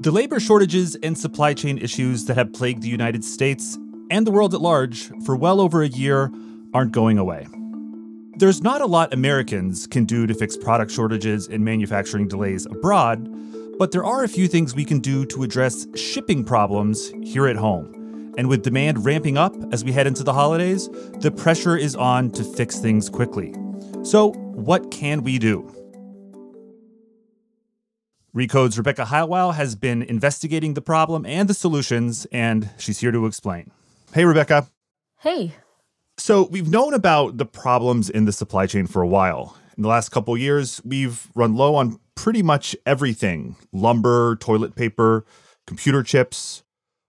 The labor shortages and supply chain issues that have plagued the United States and the world at large for well over a year aren't going away. There's not a lot Americans can do to fix product shortages and manufacturing delays abroad, but there are a few things we can do to address shipping problems here at home. And with demand ramping up as we head into the holidays, the pressure is on to fix things quickly. So, what can we do? Recode's Rebecca Heilweil has been investigating the problem and the solutions, and she's here to explain. Hey, Rebecca. Hey. So, we've known about the problems in the supply chain for a while. In the last couple years, we've run low on pretty much everything lumber, toilet paper, computer chips.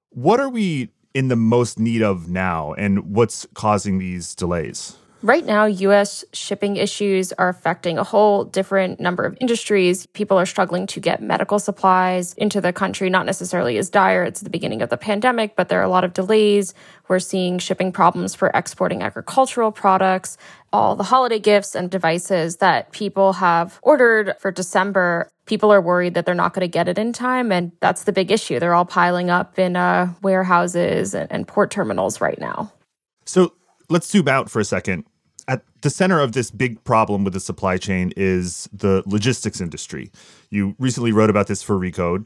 What are we in the most need of now, and what's causing these delays? Right now, US shipping issues are affecting a whole different number of industries. People are struggling to get medical supplies into the country, not necessarily as dire. It's the beginning of the pandemic, but there are a lot of delays. We're seeing shipping problems for exporting agricultural products, all the holiday gifts and devices that people have ordered for December. People are worried that they're not going to get it in time. And that's the big issue. They're all piling up in uh, warehouses and, and port terminals right now. So let's zoom out for a second at the center of this big problem with the supply chain is the logistics industry. You recently wrote about this for Recode.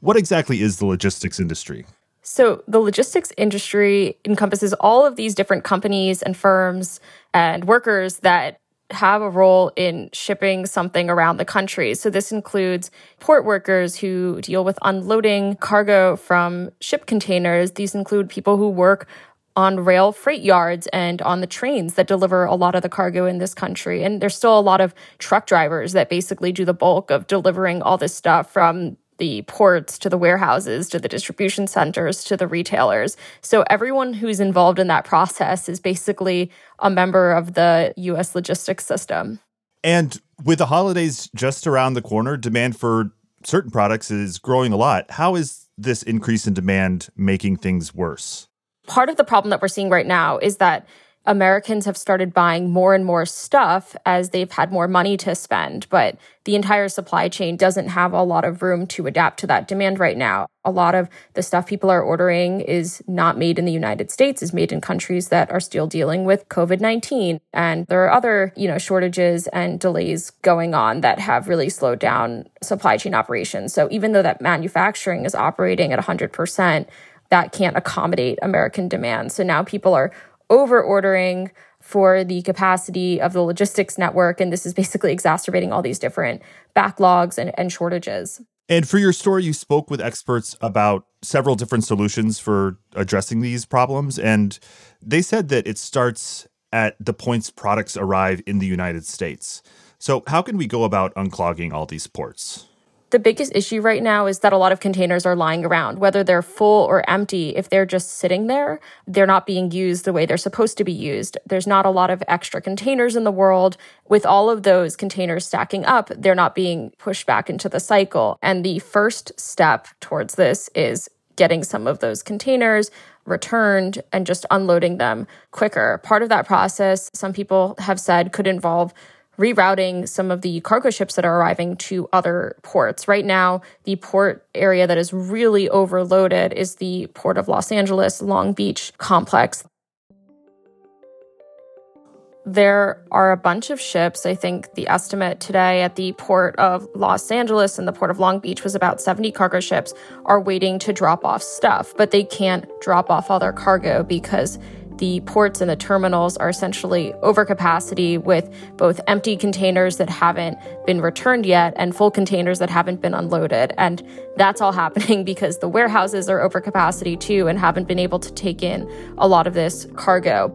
What exactly is the logistics industry? So, the logistics industry encompasses all of these different companies and firms and workers that have a role in shipping something around the country. So, this includes port workers who deal with unloading cargo from ship containers. These include people who work on rail freight yards and on the trains that deliver a lot of the cargo in this country. And there's still a lot of truck drivers that basically do the bulk of delivering all this stuff from the ports to the warehouses to the distribution centers to the retailers. So everyone who's involved in that process is basically a member of the US logistics system. And with the holidays just around the corner, demand for certain products is growing a lot. How is this increase in demand making things worse? Part of the problem that we're seeing right now is that Americans have started buying more and more stuff as they've had more money to spend, but the entire supply chain doesn't have a lot of room to adapt to that demand right now. A lot of the stuff people are ordering is not made in the United States, is made in countries that are still dealing with COVID-19. And there are other, you know, shortages and delays going on that have really slowed down supply chain operations. So even though that manufacturing is operating at 100%, that can't accommodate American demand. So now people are over ordering for the capacity of the logistics network. And this is basically exacerbating all these different backlogs and, and shortages. And for your story, you spoke with experts about several different solutions for addressing these problems. And they said that it starts at the points products arrive in the United States. So, how can we go about unclogging all these ports? The biggest issue right now is that a lot of containers are lying around, whether they're full or empty. If they're just sitting there, they're not being used the way they're supposed to be used. There's not a lot of extra containers in the world. With all of those containers stacking up, they're not being pushed back into the cycle. And the first step towards this is getting some of those containers returned and just unloading them quicker. Part of that process, some people have said, could involve rerouting some of the cargo ships that are arriving to other ports. Right now, the port area that is really overloaded is the Port of Los Angeles Long Beach complex. There are a bunch of ships. I think the estimate today at the port of Los Angeles and the port of Long Beach was about 70 cargo ships are waiting to drop off stuff, but they can't drop off all their cargo because the ports and the terminals are essentially over capacity with both empty containers that haven't been returned yet and full containers that haven't been unloaded. And that's all happening because the warehouses are over capacity too and haven't been able to take in a lot of this cargo.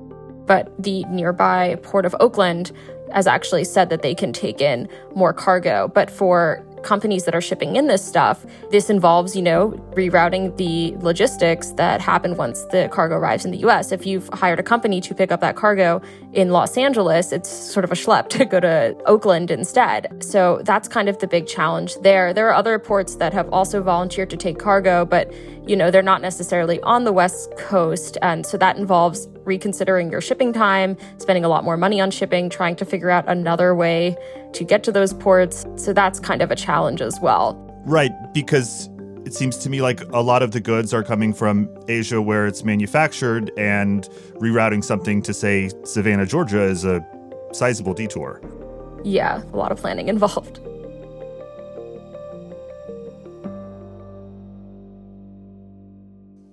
But the nearby port of Oakland has actually said that they can take in more cargo. But for companies that are shipping in this stuff, this involves, you know, rerouting the logistics that happen once the cargo arrives in the US. If you've hired a company to pick up that cargo in Los Angeles, it's sort of a schlep to go to Oakland instead. So that's kind of the big challenge there. There are other ports that have also volunteered to take cargo, but you know, they're not necessarily on the West Coast. And so that involves reconsidering your shipping time, spending a lot more money on shipping, trying to figure out another way to get to those ports. So that's kind of a challenge as well. Right, because it seems to me like a lot of the goods are coming from Asia where it's manufactured, and rerouting something to, say, Savannah, Georgia is a sizable detour. Yeah, a lot of planning involved.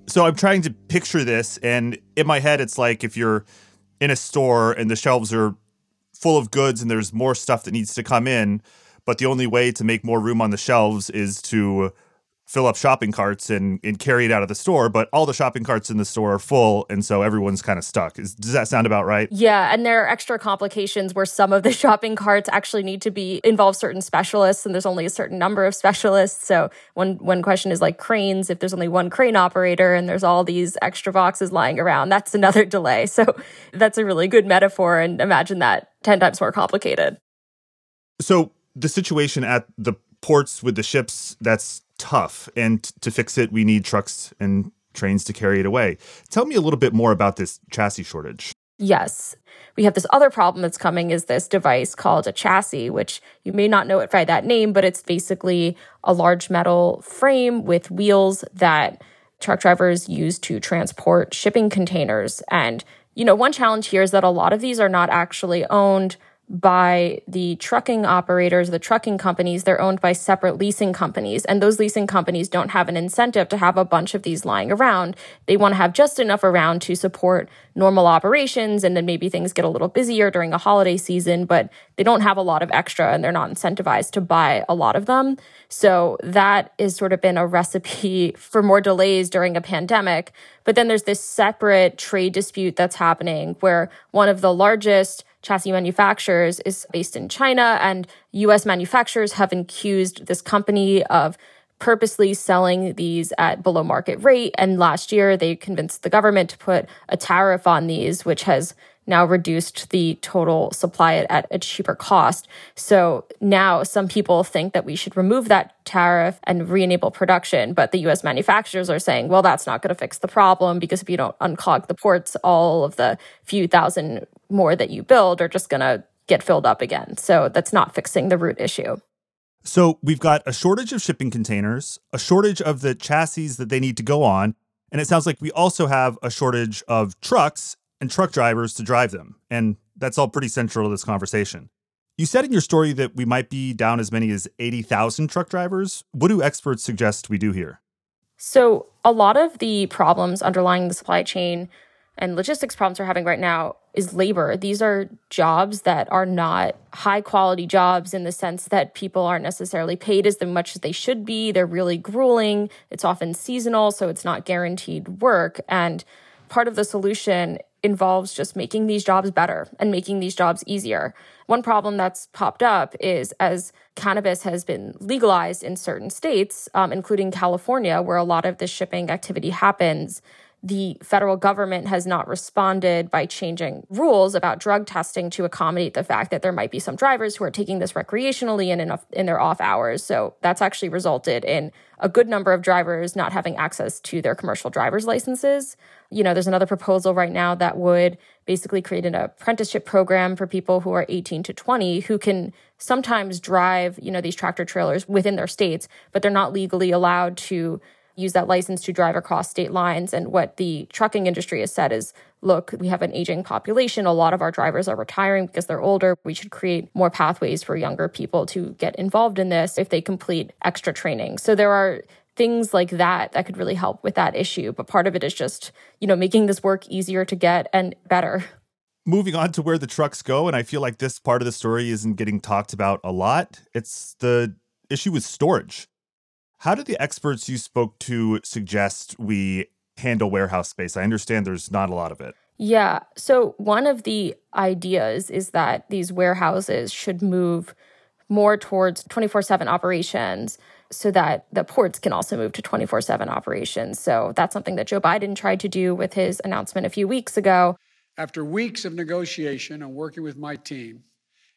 So I'm trying to picture this, and in my head, it's like if you're in a store and the shelves are full of goods and there's more stuff that needs to come in, but the only way to make more room on the shelves is to fill up shopping carts and, and carry it out of the store, but all the shopping carts in the store are full, and so everyone's kind of stuck. Is, does that sound about right? Yeah, and there are extra complications where some of the shopping carts actually need to be involve certain specialists, and there's only a certain number of specialists. So one one question is like cranes. If there's only one crane operator and there's all these extra boxes lying around, that's another delay. So that's a really good metaphor, and imagine that ten times more complicated. So the situation at the ports with the ships that's tough and to fix it we need trucks and trains to carry it away. Tell me a little bit more about this chassis shortage. Yes. We have this other problem that's coming is this device called a chassis which you may not know it by that name but it's basically a large metal frame with wheels that truck drivers use to transport shipping containers. And you know one challenge here is that a lot of these are not actually owned by the trucking operators, the trucking companies, they're owned by separate leasing companies. And those leasing companies don't have an incentive to have a bunch of these lying around. They want to have just enough around to support normal operations. And then maybe things get a little busier during a holiday season, but they don't have a lot of extra and they're not incentivized to buy a lot of them. So that has sort of been a recipe for more delays during a pandemic. But then there's this separate trade dispute that's happening where one of the largest chassis manufacturers is based in China, and US manufacturers have accused this company of purposely selling these at below market rate. And last year, they convinced the government to put a tariff on these, which has now reduced the total supply at a cheaper cost. So now some people think that we should remove that tariff and re-enable production. But the US manufacturers are saying, well, that's not going to fix the problem because if you don't unclog the ports, all of the few thousand more that you build are just going to get filled up again. So that's not fixing the root issue. So we've got a shortage of shipping containers, a shortage of the chassis that they need to go on, and it sounds like we also have a shortage of trucks and truck drivers to drive them. And that's all pretty central to this conversation. You said in your story that we might be down as many as 80,000 truck drivers. What do experts suggest we do here? So, a lot of the problems underlying the supply chain and logistics problems we're having right now is labor. These are jobs that are not high quality jobs in the sense that people aren't necessarily paid as much as they should be. They're really grueling. It's often seasonal, so it's not guaranteed work. And part of the solution involves just making these jobs better and making these jobs easier. One problem that's popped up is as cannabis has been legalized in certain states, um, including California, where a lot of the shipping activity happens, the federal government has not responded by changing rules about drug testing to accommodate the fact that there might be some drivers who are taking this recreationally and in, in their off hours. So that's actually resulted in a good number of drivers not having access to their commercial driver's licenses. You know, there's another proposal right now that would basically create an apprenticeship program for people who are 18 to 20 who can sometimes drive, you know, these tractor trailers within their states, but they're not legally allowed to use that license to drive across state lines. And what the trucking industry has said is look, we have an aging population. A lot of our drivers are retiring because they're older. We should create more pathways for younger people to get involved in this if they complete extra training. So there are things like that that could really help with that issue. But part of it is just, you know, making this work easier to get and better. Moving on to where the trucks go, and I feel like this part of the story isn't getting talked about a lot. It's the issue with storage. How do the experts you spoke to suggest we handle warehouse space? I understand there's not a lot of it. Yeah. So, one of the ideas is that these warehouses should move more towards 24 7 operations so that the ports can also move to 24 7 operations. So, that's something that Joe Biden tried to do with his announcement a few weeks ago. After weeks of negotiation and working with my team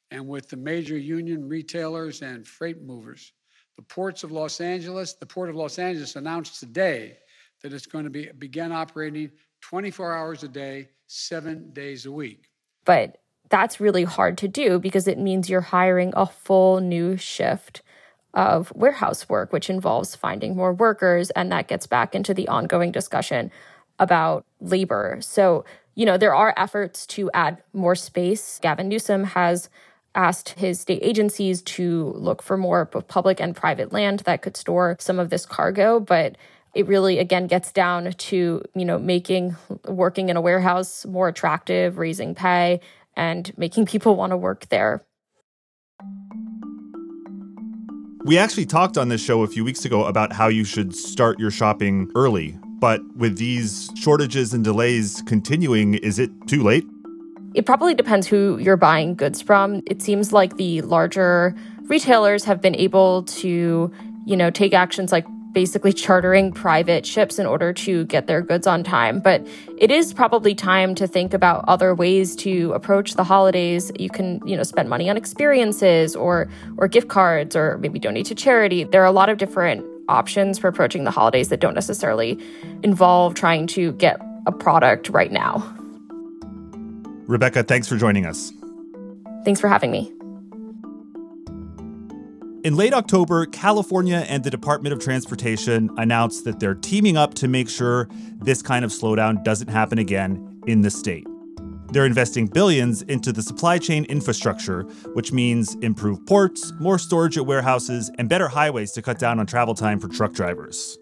and with the major union retailers and freight movers, the ports of Los Angeles, the Port of Los Angeles announced today that it's going to be begin operating 24 hours a day, seven days a week. But that's really hard to do because it means you're hiring a full new shift of warehouse work, which involves finding more workers. And that gets back into the ongoing discussion about labor. So, you know, there are efforts to add more space. Gavin Newsom has asked his state agencies to look for more public and private land that could store some of this cargo. But it really again gets down to you know making working in a warehouse more attractive raising pay and making people want to work there we actually talked on this show a few weeks ago about how you should start your shopping early but with these shortages and delays continuing is it too late it probably depends who you're buying goods from it seems like the larger retailers have been able to you know take actions like basically chartering private ships in order to get their goods on time. But it is probably time to think about other ways to approach the holidays. You can, you know, spend money on experiences or or gift cards or maybe donate to charity. There are a lot of different options for approaching the holidays that don't necessarily involve trying to get a product right now. Rebecca, thanks for joining us. Thanks for having me. In late October, California and the Department of Transportation announced that they're teaming up to make sure this kind of slowdown doesn't happen again in the state. They're investing billions into the supply chain infrastructure, which means improved ports, more storage at warehouses, and better highways to cut down on travel time for truck drivers.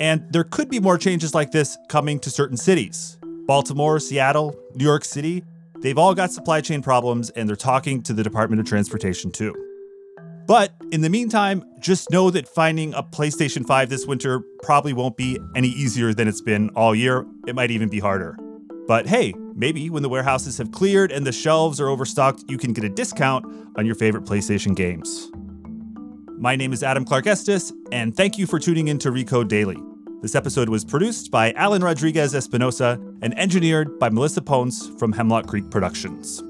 And there could be more changes like this coming to certain cities. Baltimore, Seattle, New York City, they've all got supply chain problems, and they're talking to the Department of Transportation too. But in the meantime, just know that finding a PlayStation 5 this winter probably won't be any easier than it's been all year. It might even be harder. But hey, maybe when the warehouses have cleared and the shelves are overstocked, you can get a discount on your favorite PlayStation games. My name is Adam Clark Estes, and thank you for tuning in to Recode Daily. This episode was produced by Alan Rodriguez Espinosa and engineered by Melissa Ponce from Hemlock Creek Productions.